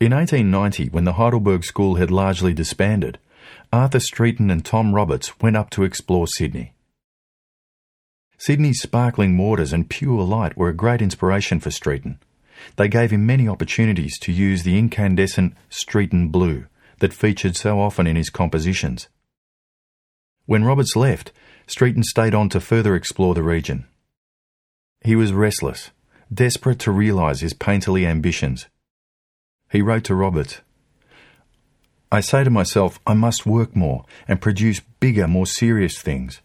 In 1890, when the Heidelberg School had largely disbanded, Arthur Streeton and Tom Roberts went up to explore Sydney. Sydney's sparkling waters and pure light were a great inspiration for Streeton. They gave him many opportunities to use the incandescent Streeton blue that featured so often in his compositions. When Roberts left, Streeton stayed on to further explore the region. He was restless, desperate to realise his painterly ambitions. He wrote to Roberts, I say to myself, I must work more and produce bigger, more serious things.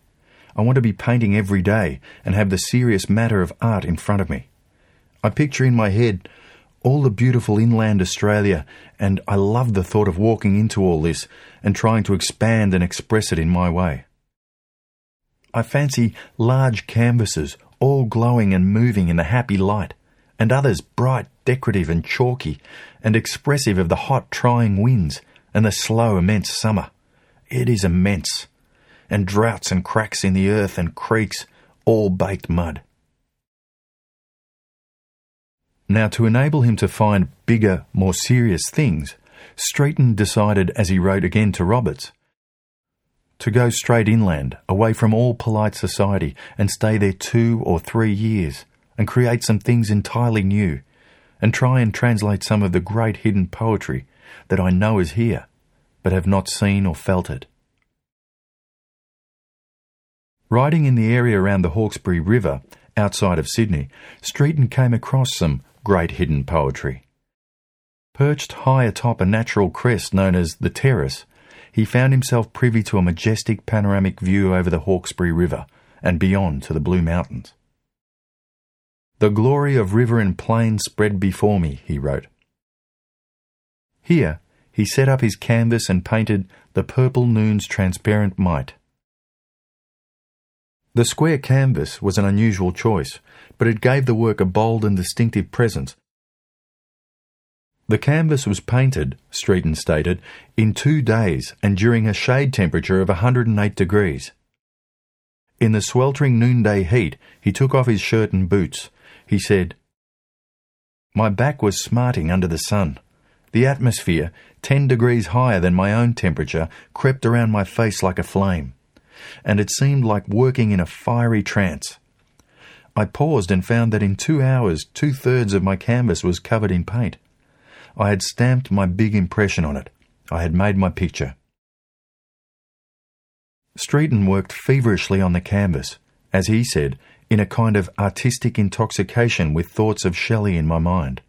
I want to be painting every day and have the serious matter of art in front of me. I picture in my head all the beautiful inland Australia, and I love the thought of walking into all this and trying to expand and express it in my way. I fancy large canvases, all glowing and moving in the happy light, and others bright, decorative, and chalky, and expressive of the hot, trying winds and the slow, immense summer. It is immense. And droughts and cracks in the earth and creeks, all baked mud. Now, to enable him to find bigger, more serious things, Streeton decided, as he wrote again to Roberts, to go straight inland, away from all polite society, and stay there two or three years, and create some things entirely new, and try and translate some of the great hidden poetry that I know is here, but have not seen or felt it. Riding in the area around the Hawkesbury River, outside of Sydney, Streeton came across some great hidden poetry. Perched high atop a natural crest known as the Terrace, he found himself privy to a majestic panoramic view over the Hawkesbury River and beyond to the Blue Mountains. The glory of river and plain spread before me, he wrote. Here, he set up his canvas and painted the purple noon's transparent might. The square canvas was an unusual choice, but it gave the work a bold and distinctive presence. The canvas was painted, Streeton stated, in two days and during a shade temperature of 108 degrees. In the sweltering noonday heat, he took off his shirt and boots. He said, My back was smarting under the sun. The atmosphere, ten degrees higher than my own temperature, crept around my face like a flame, and it seemed like working in a fiery trance. I paused and found that in two hours two thirds of my canvas was covered in paint. I had stamped my big impression on it. I had made my picture. Streeton worked feverishly on the canvas, as he said, in a kind of artistic intoxication with thoughts of Shelley in my mind.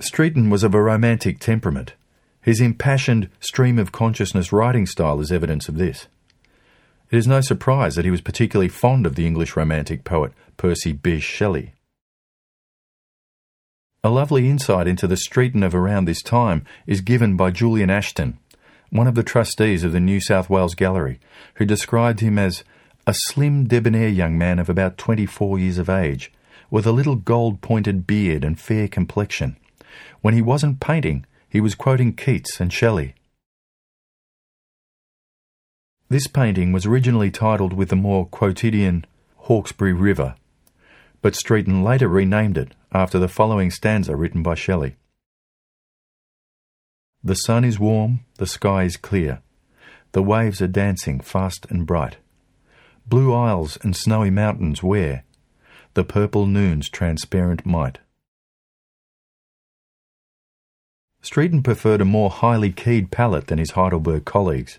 Streeton was of a romantic temperament. His impassioned stream of consciousness writing style is evidence of this. It is no surprise that he was particularly fond of the English romantic poet Percy Bysshe Shelley. A lovely insight into the Streeton of around this time is given by Julian Ashton, one of the trustees of the New South Wales Gallery, who described him as a slim, debonair young man of about 24 years of age, with a little gold pointed beard and fair complexion. When he wasn't painting, he was quoting Keats and Shelley. This painting was originally titled with the more quotidian Hawkesbury River, but Streeton later renamed it after the following stanza written by Shelley. The sun is warm, the sky is clear, the waves are dancing fast and bright. Blue isles and snowy mountains wear the purple noon's transparent might. Streeton preferred a more highly keyed palette than his Heidelberg colleagues.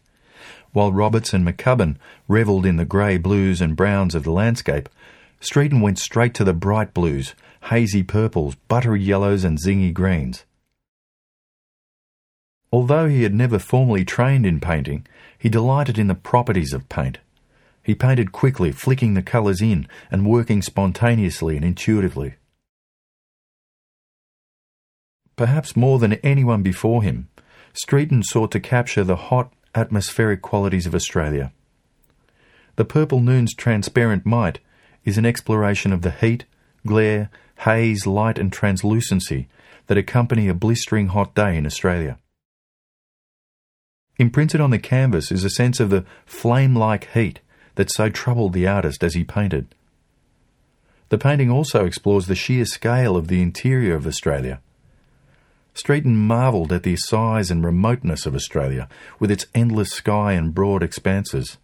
While Roberts and McCubbin revelled in the grey blues and browns of the landscape, Streeton went straight to the bright blues, hazy purples, buttery yellows, and zingy greens. Although he had never formally trained in painting, he delighted in the properties of paint. He painted quickly, flicking the colours in and working spontaneously and intuitively. Perhaps more than anyone before him, Streeton sought to capture the hot, atmospheric qualities of Australia. The Purple Noon's transparent might is an exploration of the heat, glare, haze, light, and translucency that accompany a blistering hot day in Australia. Imprinted on the canvas is a sense of the flame like heat that so troubled the artist as he painted. The painting also explores the sheer scale of the interior of Australia Streeton marvelled at the size and remoteness of Australia, with its endless sky and broad expanses.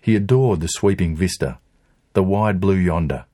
He adored the sweeping vista, the wide blue yonder,